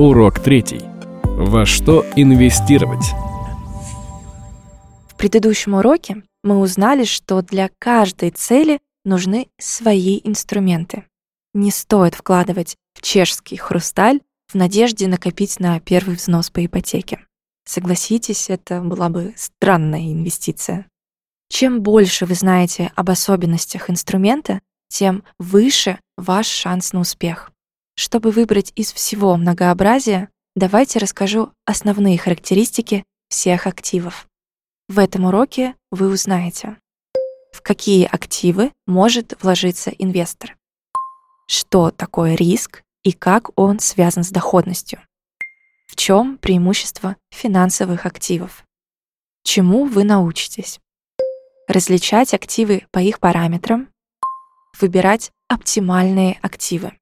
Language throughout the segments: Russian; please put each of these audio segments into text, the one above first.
Урок третий. Во что инвестировать? В предыдущем уроке мы узнали, что для каждой цели нужны свои инструменты. Не стоит вкладывать в чешский хрусталь в надежде накопить на первый взнос по ипотеке. Согласитесь, это была бы странная инвестиция. Чем больше вы знаете об особенностях инструмента, тем выше ваш шанс на успех. Чтобы выбрать из всего многообразия, давайте расскажу основные характеристики всех активов. В этом уроке вы узнаете, в какие активы может вложиться инвестор, что такое риск и как он связан с доходностью, в чем преимущество финансовых активов, чему вы научитесь, различать активы по их параметрам, выбирать оптимальные активы.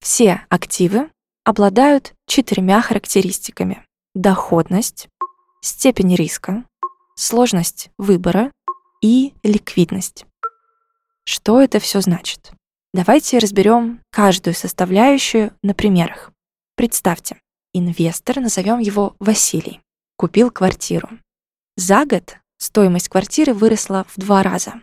Все активы обладают четырьмя характеристиками. Доходность, степень риска, сложность выбора и ликвидность. Что это все значит? Давайте разберем каждую составляющую на примерах. Представьте, инвестор, назовем его Василий, купил квартиру. За год стоимость квартиры выросла в два раза.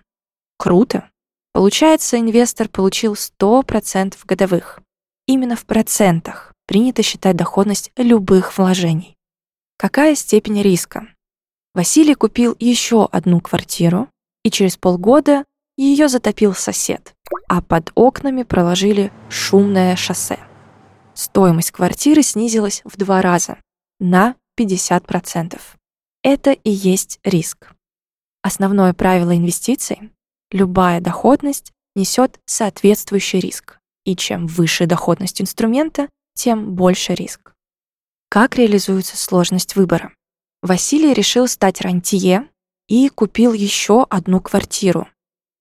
Круто! Получается, инвестор получил 100% годовых. Именно в процентах принято считать доходность любых вложений. Какая степень риска? Василий купил еще одну квартиру, и через полгода ее затопил сосед, а под окнами проложили шумное шоссе. Стоимость квартиры снизилась в два раза, на 50%. Это и есть риск. Основное правило инвестиций – любая доходность несет соответствующий риск, и чем выше доходность инструмента, тем больше риск. Как реализуется сложность выбора? Василий решил стать рантье и купил еще одну квартиру.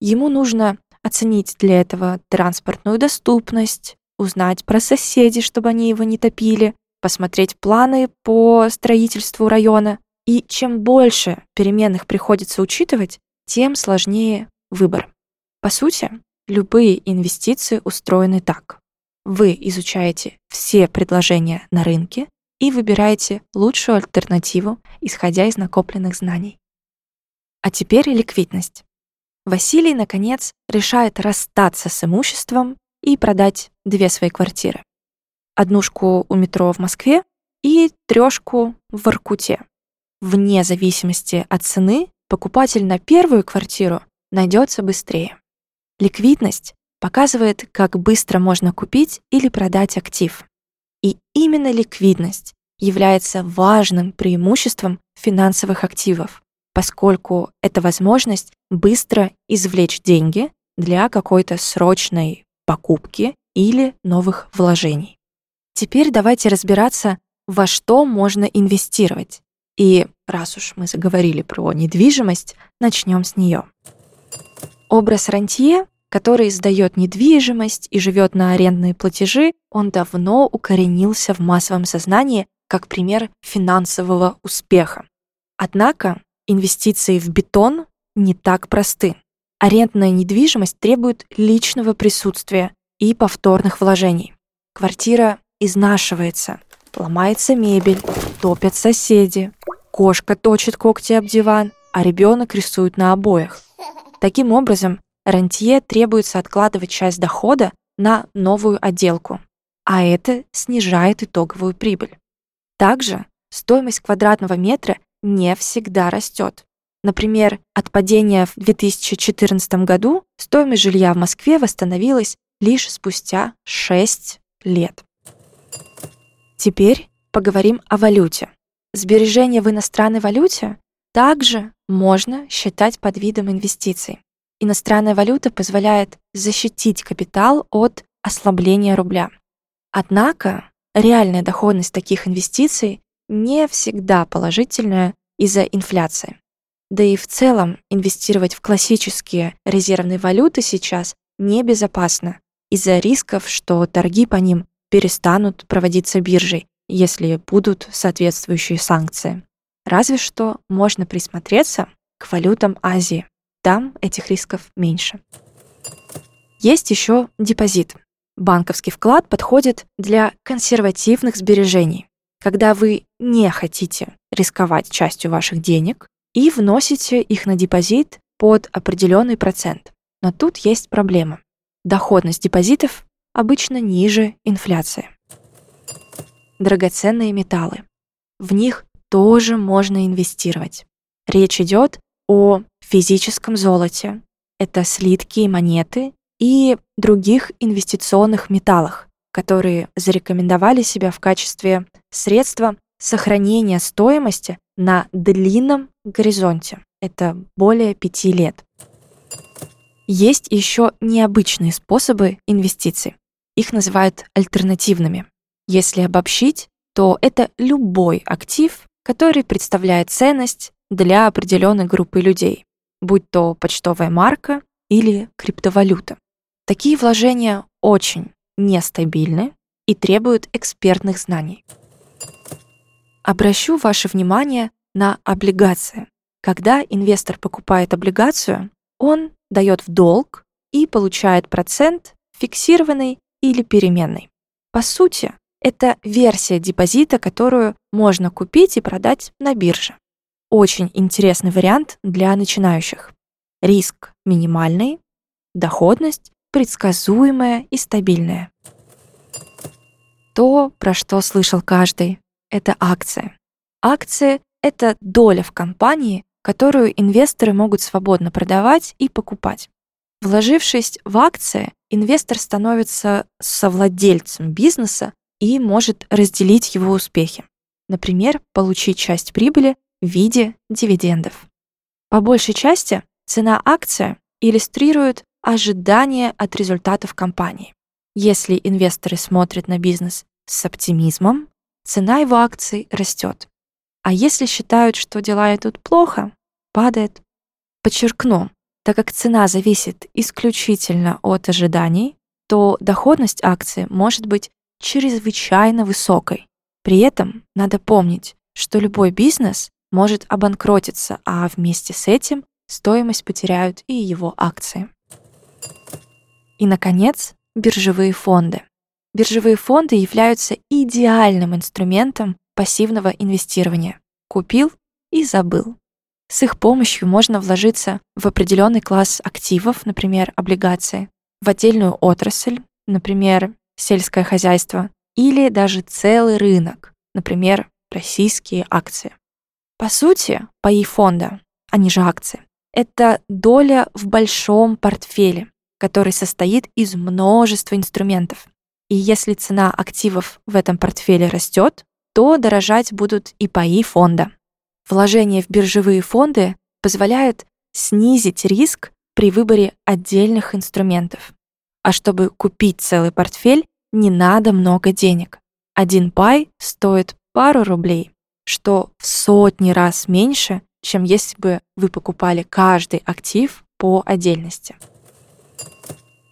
Ему нужно оценить для этого транспортную доступность, узнать про соседей, чтобы они его не топили, посмотреть планы по строительству района. И чем больше переменных приходится учитывать, тем сложнее выбор. По сути, любые инвестиции устроены так. Вы изучаете все предложения на рынке и выбираете лучшую альтернативу, исходя из накопленных знаний. А теперь ликвидность. Василий, наконец, решает расстаться с имуществом и продать две свои квартиры. Однушку у метро в Москве и трешку в Воркуте. Вне зависимости от цены покупатель на первую квартиру найдется быстрее. Ликвидность показывает, как быстро можно купить или продать актив. И именно ликвидность является важным преимуществом финансовых активов, поскольку это возможность быстро извлечь деньги для какой-то срочной покупки или новых вложений. Теперь давайте разбираться, во что можно инвестировать. И раз уж мы заговорили про недвижимость, начнем с нее. Образ рантье который сдает недвижимость и живет на арендные платежи, он давно укоренился в массовом сознании как пример финансового успеха. Однако инвестиции в бетон не так просты. Арендная недвижимость требует личного присутствия и повторных вложений. Квартира изнашивается, ломается мебель, топят соседи, кошка точит когти об диван, а ребенок рисует на обоях. Таким образом, рантье требуется откладывать часть дохода на новую отделку, а это снижает итоговую прибыль. Также стоимость квадратного метра не всегда растет. Например, от падения в 2014 году стоимость жилья в Москве восстановилась лишь спустя 6 лет. Теперь поговорим о валюте. Сбережения в иностранной валюте также можно считать под видом инвестиций. Иностранная валюта позволяет защитить капитал от ослабления рубля. Однако реальная доходность таких инвестиций не всегда положительная из-за инфляции. Да и в целом инвестировать в классические резервные валюты сейчас небезопасно из-за рисков, что торги по ним перестанут проводиться биржей, если будут соответствующие санкции. Разве что можно присмотреться к валютам Азии. Там этих рисков меньше. Есть еще депозит. Банковский вклад подходит для консервативных сбережений, когда вы не хотите рисковать частью ваших денег и вносите их на депозит под определенный процент. Но тут есть проблема. Доходность депозитов обычно ниже инфляции. Драгоценные металлы. В них тоже можно инвестировать. Речь идет о физическом золоте. Это слитки и монеты и других инвестиционных металлах, которые зарекомендовали себя в качестве средства сохранения стоимости на длинном горизонте. Это более пяти лет. Есть еще необычные способы инвестиций. Их называют альтернативными. Если обобщить, то это любой актив, который представляет ценность для определенной группы людей, будь то почтовая марка или криптовалюта. Такие вложения очень нестабильны и требуют экспертных знаний. Обращу ваше внимание на облигации. Когда инвестор покупает облигацию, он дает в долг и получает процент фиксированный или переменный. По сути, это версия депозита, которую можно купить и продать на бирже. Очень интересный вариант для начинающих. Риск минимальный, доходность предсказуемая и стабильная. То, про что слышал каждый, это акции. Акции — это доля в компании, которую инвесторы могут свободно продавать и покупать. Вложившись в акции, инвестор становится совладельцем бизнеса и может разделить его успехи. Например, получить часть прибыли в виде дивидендов. По большей части цена акции иллюстрирует ожидания от результатов компании. Если инвесторы смотрят на бизнес с оптимизмом, цена его акций растет. А если считают, что дела идут плохо, падает. Подчеркну, так как цена зависит исключительно от ожиданий, то доходность акции может быть чрезвычайно высокой. При этом надо помнить, что любой бизнес может обанкротиться, а вместе с этим стоимость потеряют и его акции. И, наконец, биржевые фонды. Биржевые фонды являются идеальным инструментом пассивного инвестирования. Купил и забыл. С их помощью можно вложиться в определенный класс активов, например, облигации, в отдельную отрасль, например, сельское хозяйство, или даже целый рынок, например, российские акции. По сути, паи фонда, они же акции, это доля в большом портфеле, который состоит из множества инструментов. И если цена активов в этом портфеле растет, то дорожать будут и паи фонда. Вложения в биржевые фонды позволяют снизить риск при выборе отдельных инструментов. А чтобы купить целый портфель, не надо много денег. Один пай стоит пару рублей, что в сотни раз меньше, чем если бы вы покупали каждый актив по отдельности.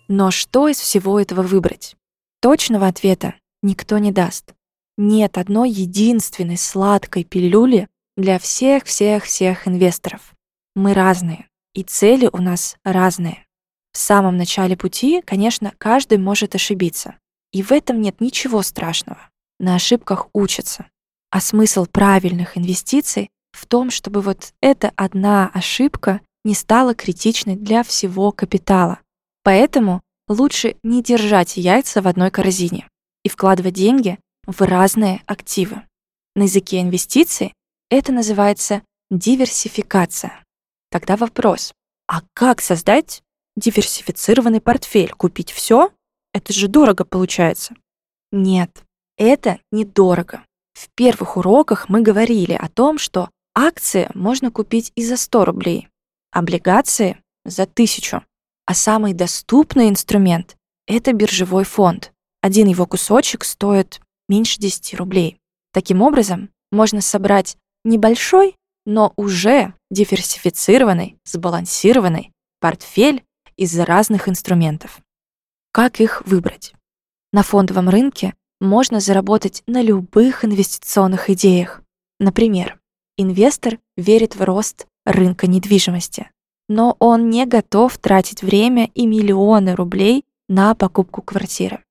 Но что из всего этого выбрать? Точного ответа никто не даст. Нет одной единственной сладкой пилюли для всех-всех-всех инвесторов. Мы разные, и цели у нас разные. В самом начале пути, конечно, каждый может ошибиться. И в этом нет ничего страшного. На ошибках учатся. А смысл правильных инвестиций в том, чтобы вот эта одна ошибка не стала критичной для всего капитала. Поэтому лучше не держать яйца в одной корзине и вкладывать деньги в разные активы. На языке инвестиций это называется диверсификация. Тогда вопрос, а как создать диверсифицированный портфель? Купить все? Это же дорого получается. Нет, это недорого. В первых уроках мы говорили о том, что акции можно купить и за 100 рублей, облигации за 1000. А самый доступный инструмент — это биржевой фонд. Один его кусочек стоит меньше 10 рублей. Таким образом, можно собрать небольшой, но уже диверсифицированный, сбалансированный портфель из разных инструментов. Как их выбрать? На фондовом рынке можно заработать на любых инвестиционных идеях. Например, инвестор верит в рост рынка недвижимости но он не готов тратить время и миллионы рублей на покупку квартиры.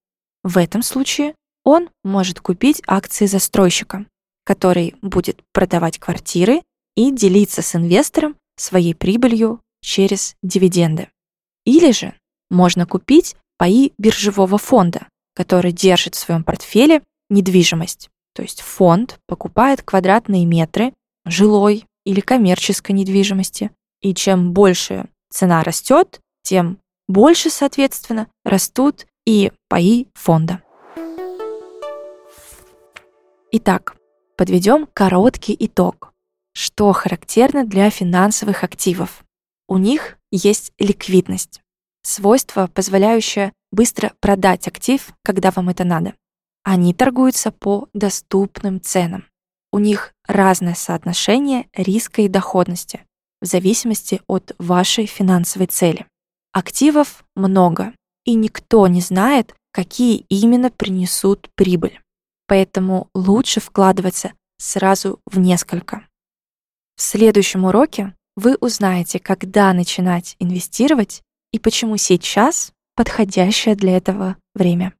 В этом случае он может купить акции застройщика, который будет продавать квартиры и делиться с инвестором своей прибылью через дивиденды. Или же можно купить паи биржевого фонда, который держит в своем портфеле недвижимость. То есть фонд покупает квадратные метры жилой или коммерческой недвижимости. И чем больше цена растет, тем больше, соответственно, растут и паи фонда. Итак, подведем короткий итог. Что характерно для финансовых активов? У них есть ликвидность, свойство, позволяющее быстро продать актив, когда вам это надо. Они торгуются по доступным ценам. У них разное соотношение риска и доходности в зависимости от вашей финансовой цели. Активов много, и никто не знает, какие именно принесут прибыль поэтому лучше вкладываться сразу в несколько. В следующем уроке вы узнаете, когда начинать инвестировать и почему сейчас подходящее для этого время.